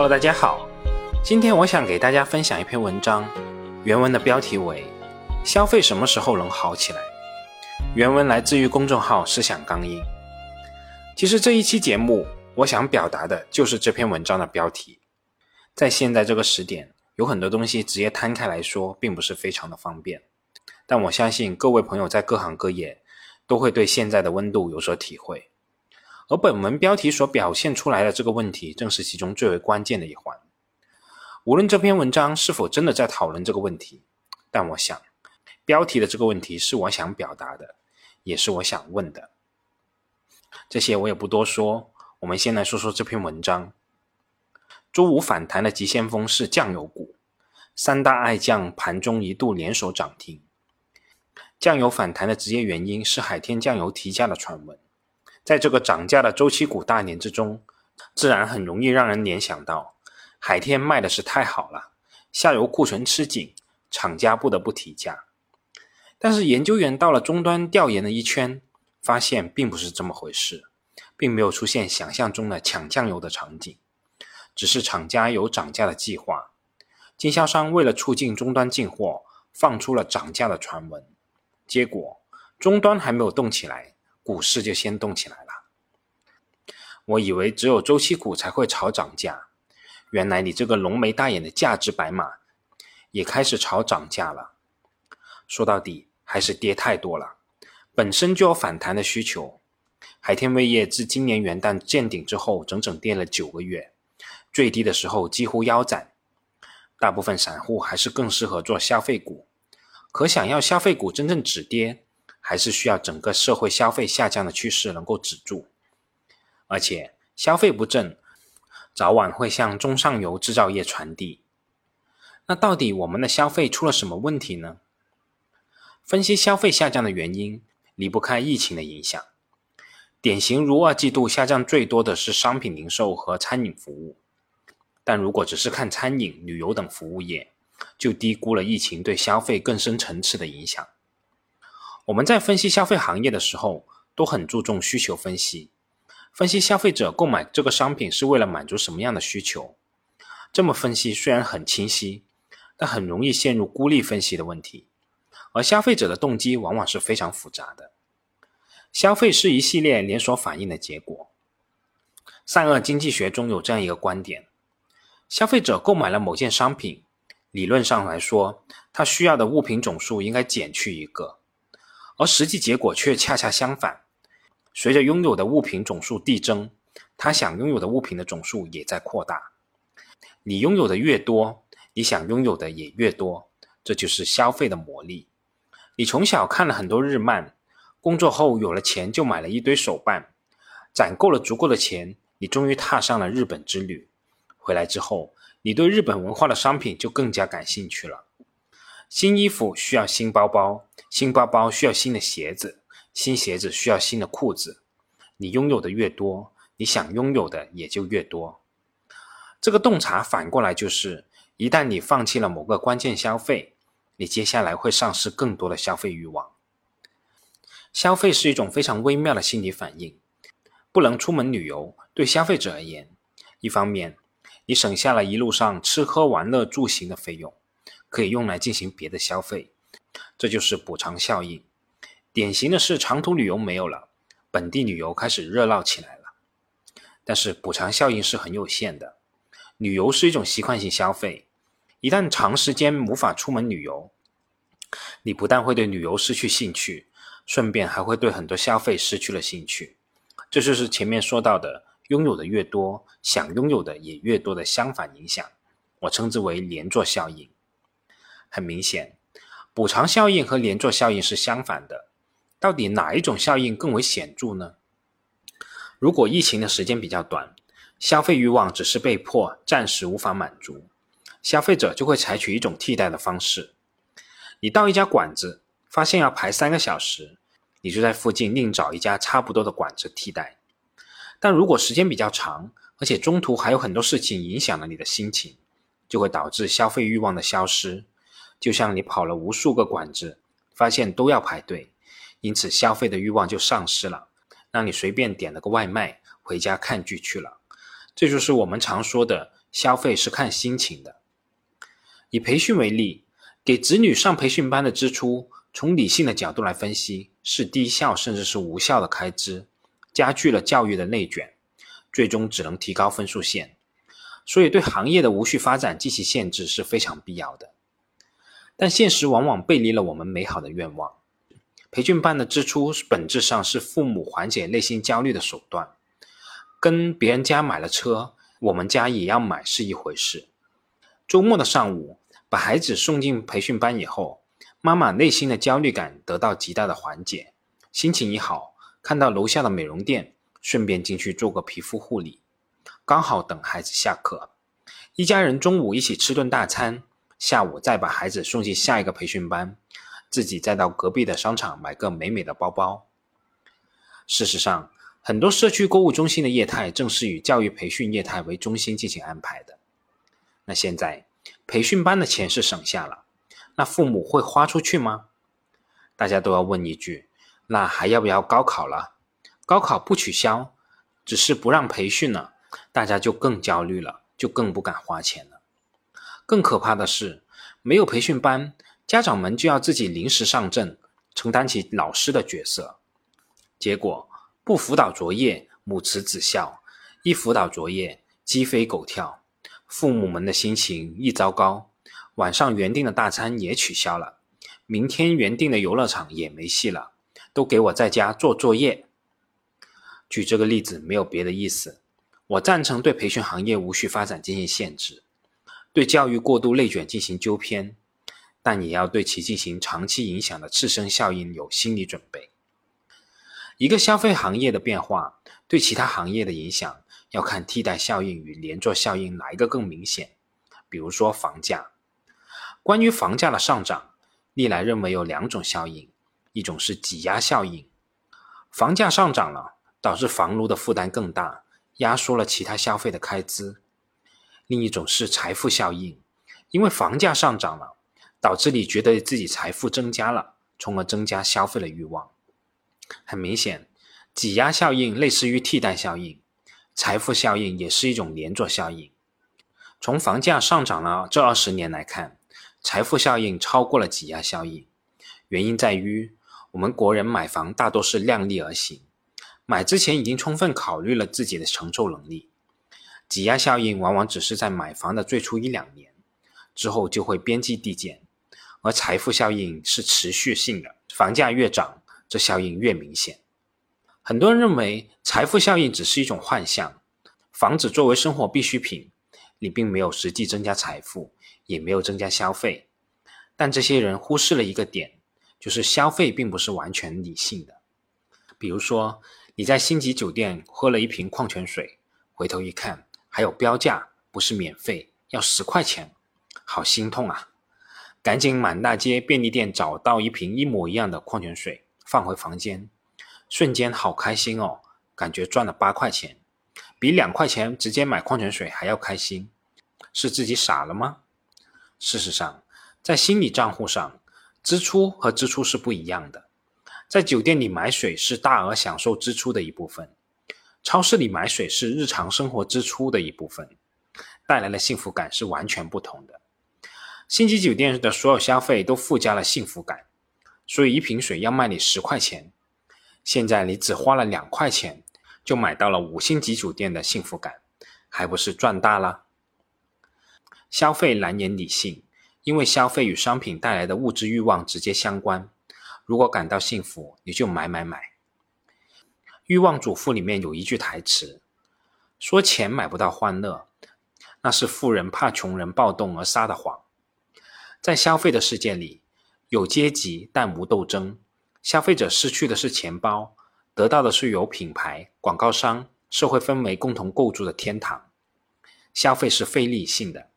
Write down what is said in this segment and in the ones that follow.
Hello，大家好，今天我想给大家分享一篇文章，原文的标题为“消费什么时候能好起来”。原文来自于公众号“思想钢印”。其实这一期节目，我想表达的就是这篇文章的标题。在现在这个时点，有很多东西直接摊开来说，并不是非常的方便。但我相信各位朋友在各行各业，都会对现在的温度有所体会。而本文标题所表现出来的这个问题，正是其中最为关键的一环。无论这篇文章是否真的在讨论这个问题，但我想，标题的这个问题是我想表达的，也是我想问的。这些我也不多说，我们先来说说这篇文章。周五反弹的急先锋是酱油股，三大爱酱盘中一度联手涨停。酱油反弹的直接原因是海天酱油提价的传闻。在这个涨价的周期股大年之中，自然很容易让人联想到海天卖的是太好了，下游库存吃紧，厂家不得不提价。但是研究员到了终端调研了一圈，发现并不是这么回事，并没有出现想象中的抢酱油的场景，只是厂家有涨价的计划，经销商为了促进终端进货，放出了涨价的传闻，结果终端还没有动起来。股市就先动起来了。我以为只有周期股才会炒涨价，原来你这个浓眉大眼的价值白马也开始炒涨价了。说到底还是跌太多了，本身就有反弹的需求。海天味业自今年元旦见顶之后，整整跌了九个月，最低的时候几乎腰斩。大部分散户还是更适合做消费股，可想要消费股真正止跌。还是需要整个社会消费下降的趋势能够止住，而且消费不振，早晚会向中上游制造业传递。那到底我们的消费出了什么问题呢？分析消费下降的原因，离不开疫情的影响。典型如二季度下降最多的是商品零售和餐饮服务，但如果只是看餐饮、旅游等服务业，就低估了疫情对消费更深层次的影响。我们在分析消费行业的时候，都很注重需求分析，分析消费者购买这个商品是为了满足什么样的需求。这么分析虽然很清晰，但很容易陷入孤立分析的问题。而消费者的动机往往是非常复杂的，消费是一系列连锁反应的结果。善恶经济学中有这样一个观点：消费者购买了某件商品，理论上来说，他需要的物品总数应该减去一个。而实际结果却恰恰相反，随着拥有的物品总数递增，他想拥有的物品的总数也在扩大。你拥有的越多，你想拥有的也越多，这就是消费的魔力。你从小看了很多日漫，工作后有了钱就买了一堆手办，攒够了足够的钱，你终于踏上了日本之旅。回来之后，你对日本文化的商品就更加感兴趣了。新衣服需要新包包，新包包需要新的鞋子，新鞋子需要新的裤子。你拥有的越多，你想拥有的也就越多。这个洞察反过来就是，一旦你放弃了某个关键消费，你接下来会丧失更多的消费欲望。消费是一种非常微妙的心理反应。不能出门旅游，对消费者而言，一方面你省下了一路上吃喝玩乐住行的费用。可以用来进行别的消费，这就是补偿效应。典型的是长途旅游没有了，本地旅游开始热闹起来了。但是补偿效应是很有限的。旅游是一种习惯性消费，一旦长时间无法出门旅游，你不但会对旅游失去兴趣，顺便还会对很多消费失去了兴趣。这就是前面说到的，拥有的越多，想拥有的也越多的相反影响。我称之为连坐效应。很明显，补偿效应和连坐效应是相反的。到底哪一种效应更为显著呢？如果疫情的时间比较短，消费欲望只是被迫暂时无法满足，消费者就会采取一种替代的方式。你到一家馆子，发现要排三个小时，你就在附近另找一家差不多的馆子替代。但如果时间比较长，而且中途还有很多事情影响了你的心情，就会导致消费欲望的消失。就像你跑了无数个馆子，发现都要排队，因此消费的欲望就丧失了，让你随便点了个外卖回家看剧去了。这就是我们常说的消费是看心情的。以培训为例，给子女上培训班的支出，从理性的角度来分析，是低效甚至是无效的开支，加剧了教育的内卷，最终只能提高分数线。所以，对行业的无序发展进行限制是非常必要的。但现实往往背离了我们美好的愿望。培训班的支出本质上是父母缓解内心焦虑的手段，跟别人家买了车，我们家也要买是一回事。周末的上午，把孩子送进培训班以后，妈妈内心的焦虑感得到极大的缓解，心情一好，看到楼下的美容店，顺便进去做个皮肤护理，刚好等孩子下课，一家人中午一起吃顿大餐，下午再把孩子送去下一个培训班。自己再到隔壁的商场买个美美的包包。事实上，很多社区购物中心的业态正是以教育培训业态为中心进行安排的。那现在培训班的钱是省下了，那父母会花出去吗？大家都要问一句：那还要不要高考了？高考不取消，只是不让培训了，大家就更焦虑了，就更不敢花钱了。更可怕的是，没有培训班。家长们就要自己临时上阵，承担起老师的角色，结果不辅导作业，母慈子孝；一辅导作业，鸡飞狗跳。父母们的心情一糟糕，晚上原定的大餐也取消了，明天原定的游乐场也没戏了，都给我在家做作业。举这个例子没有别的意思，我赞成对培训行业无序发展进行限制，对教育过度内卷进行纠偏。但也要对其进行长期影响的次生效应有心理准备。一个消费行业的变化对其他行业的影响，要看替代效应与连坐效应哪一个更明显。比如说房价，关于房价的上涨，历来认为有两种效应：一种是挤压效应，房价上涨了，导致房奴的负担更大，压缩了其他消费的开支；另一种是财富效应，因为房价上涨了。导致你觉得自己财富增加了，从而增加消费的欲望。很明显，挤压效应类似于替代效应，财富效应也是一种连坐效应。从房价上涨了这二十年来看，财富效应超过了挤压效应。原因在于，我们国人买房大多是量力而行，买之前已经充分考虑了自己的承受能力。挤压效应往往只是在买房的最初一两年，之后就会边际递减。而财富效应是持续性的，房价越涨，这效应越明显。很多人认为财富效应只是一种幻象，房子作为生活必需品，你并没有实际增加财富，也没有增加消费。但这些人忽视了一个点，就是消费并不是完全理性的。比如说，你在星级酒店喝了一瓶矿泉水，回头一看还有标价，不是免费，要十块钱，好心痛啊！赶紧满大街便利店找到一瓶一模一样的矿泉水，放回房间，瞬间好开心哦，感觉赚了八块钱，比两块钱直接买矿泉水还要开心，是自己傻了吗？事实上，在心理账户上，支出和支出是不一样的。在酒店里买水是大额享受支出的一部分，超市里买水是日常生活支出的一部分，带来的幸福感是完全不同的。星级酒店的所有消费都附加了幸福感，所以一瓶水要卖你十块钱，现在你只花了两块钱就买到了五星级酒店的幸福感，还不是赚大了？消费难言理性，因为消费与商品带来的物质欲望直接相关。如果感到幸福，你就买买买。欲望主妇里面有一句台词，说钱买不到欢乐，那是富人怕穷人暴动而撒的谎。在消费的世界里，有阶级但无斗争。消费者失去的是钱包，得到的是由品牌、广告商、社会氛围共同构筑的天堂。消费是非理性的，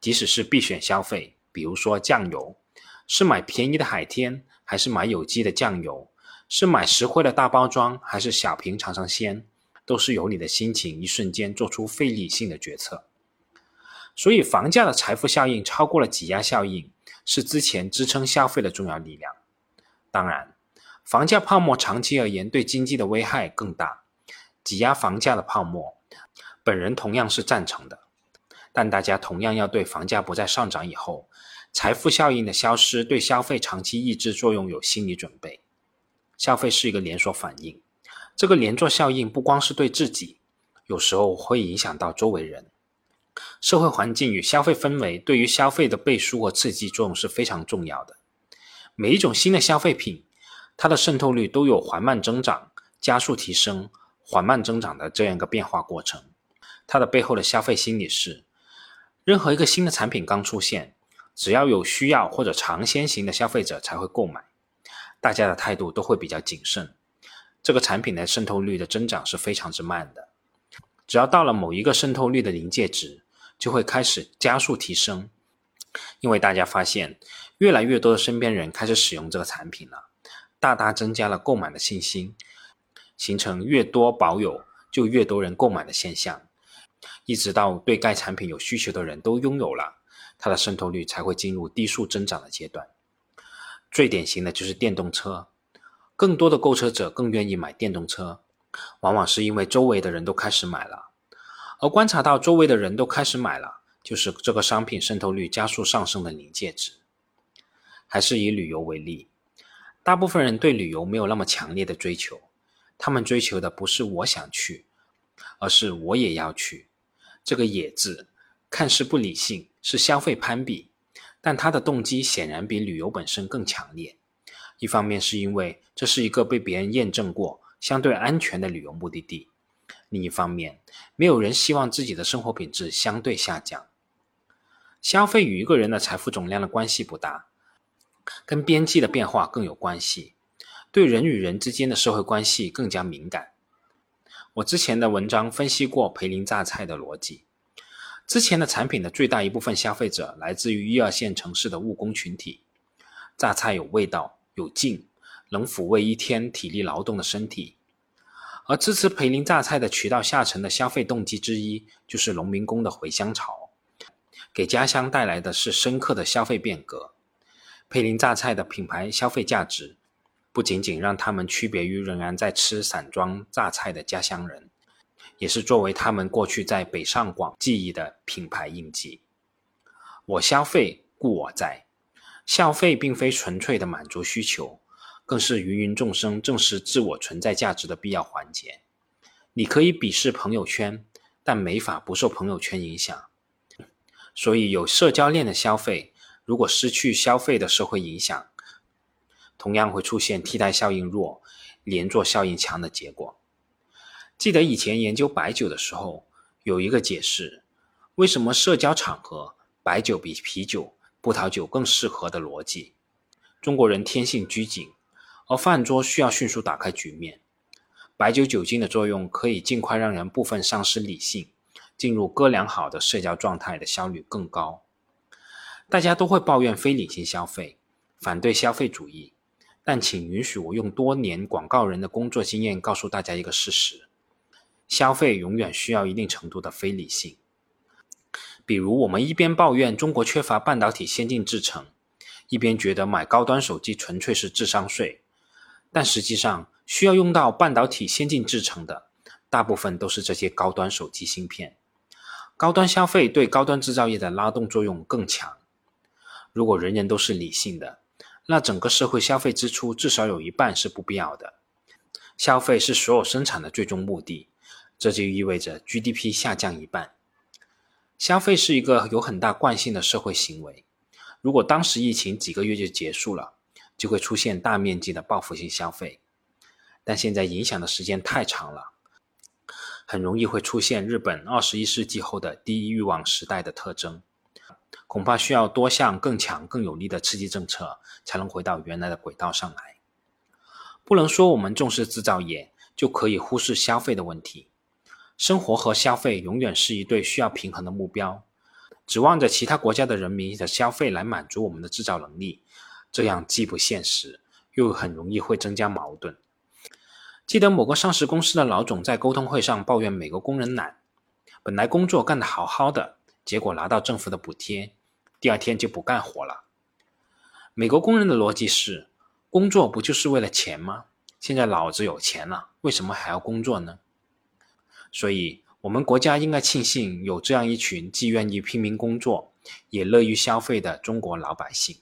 即使是必选消费，比如说酱油，是买便宜的海天还是买有机的酱油？是买实惠的大包装还是小瓶尝尝鲜？都是由你的心情一瞬间做出非理性的决策。所以，房价的财富效应超过了挤压效应，是之前支撑消费的重要力量。当然，房价泡沫长期而言对经济的危害更大。挤压房价的泡沫，本人同样是赞成的。但大家同样要对房价不再上涨以后，财富效应的消失对消费长期抑制作用有心理准备。消费是一个连锁反应，这个连锁效应不光是对自己，有时候会影响到周围人。社会环境与消费氛围对于消费的背书和刺激作用是非常重要的。每一种新的消费品，它的渗透率都有缓慢增长、加速提升、缓慢增长的这样一个变化过程。它的背后的消费心理是：任何一个新的产品刚出现，只要有需要或者尝鲜型的消费者才会购买，大家的态度都会比较谨慎。这个产品的渗透率的增长是非常之慢的。只要到了某一个渗透率的临界值，就会开始加速提升，因为大家发现越来越多的身边人开始使用这个产品了，大大增加了购买的信心，形成越多保有就越多人购买的现象，一直到对该产品有需求的人都拥有了，它的渗透率才会进入低速增长的阶段。最典型的就是电动车，更多的购车者更愿意买电动车，往往是因为周围的人都开始买了。而观察到周围的人都开始买了，就是这个商品渗透率加速上升的临界值。还是以旅游为例，大部分人对旅游没有那么强烈的追求，他们追求的不是我想去，而是我也要去。这个“也”字看似不理性，是消费攀比，但他的动机显然比旅游本身更强烈。一方面是因为这是一个被别人验证过、相对安全的旅游目的地。另一方面，没有人希望自己的生活品质相对下降。消费与一个人的财富总量的关系不大，跟边际的变化更有关系，对人与人之间的社会关系更加敏感。我之前的文章分析过培林榨菜的逻辑，之前的产品的最大一部分消费者来自于一二线城市的务工群体，榨菜有味道、有劲，能抚慰一天体力劳动的身体。而支持培林榨菜的渠道下沉的消费动机之一，就是农民工的回乡潮，给家乡带来的是深刻的消费变革。培林榨菜的品牌消费价值，不仅仅让他们区别于仍然在吃散装榨菜的家乡人，也是作为他们过去在北上广记忆的品牌印记。我消费，故我在。消费并非纯粹的满足需求。更是芸芸众生证实自我存在价值的必要环节。你可以鄙视朋友圈，但没法不受朋友圈影响。所以，有社交链的消费，如果失去消费的社会影响，同样会出现替代效应弱、连坐效应强的结果。记得以前研究白酒的时候，有一个解释：为什么社交场合白酒比啤酒、葡萄酒更适合的逻辑。中国人天性拘谨。而饭桌需要迅速打开局面，白酒酒精的作用可以尽快让人部分丧失理性，进入哥良好的社交状态的效率更高。大家都会抱怨非理性消费，反对消费主义，但请允许我用多年广告人的工作经验告诉大家一个事实：消费永远需要一定程度的非理性。比如，我们一边抱怨中国缺乏半导体先进制程，一边觉得买高端手机纯粹是智商税。但实际上，需要用到半导体先进制成的，大部分都是这些高端手机芯片。高端消费对高端制造业的拉动作用更强。如果人人都是理性的，那整个社会消费支出至少有一半是不必要的。消费是所有生产的最终目的，这就意味着 GDP 下降一半。消费是一个有很大惯性的社会行为。如果当时疫情几个月就结束了，就会出现大面积的报复性消费，但现在影响的时间太长了，很容易会出现日本二十一世纪后的低欲望时代的特征。恐怕需要多项更强、更有力的刺激政策，才能回到原来的轨道上来。不能说我们重视制造业就可以忽视消费的问题。生活和消费永远是一对需要平衡的目标。指望着其他国家的人民的消费来满足我们的制造能力。这样既不现实，又很容易会增加矛盾。记得某个上市公司的老总在沟通会上抱怨美国工人懒，本来工作干得好好的，结果拿到政府的补贴，第二天就不干活了。美国工人的逻辑是：工作不就是为了钱吗？现在老子有钱了，为什么还要工作呢？所以我们国家应该庆幸有这样一群既愿意拼命工作，也乐于消费的中国老百姓。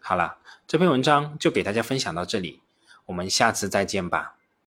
好了，这篇文章就给大家分享到这里，我们下次再见吧。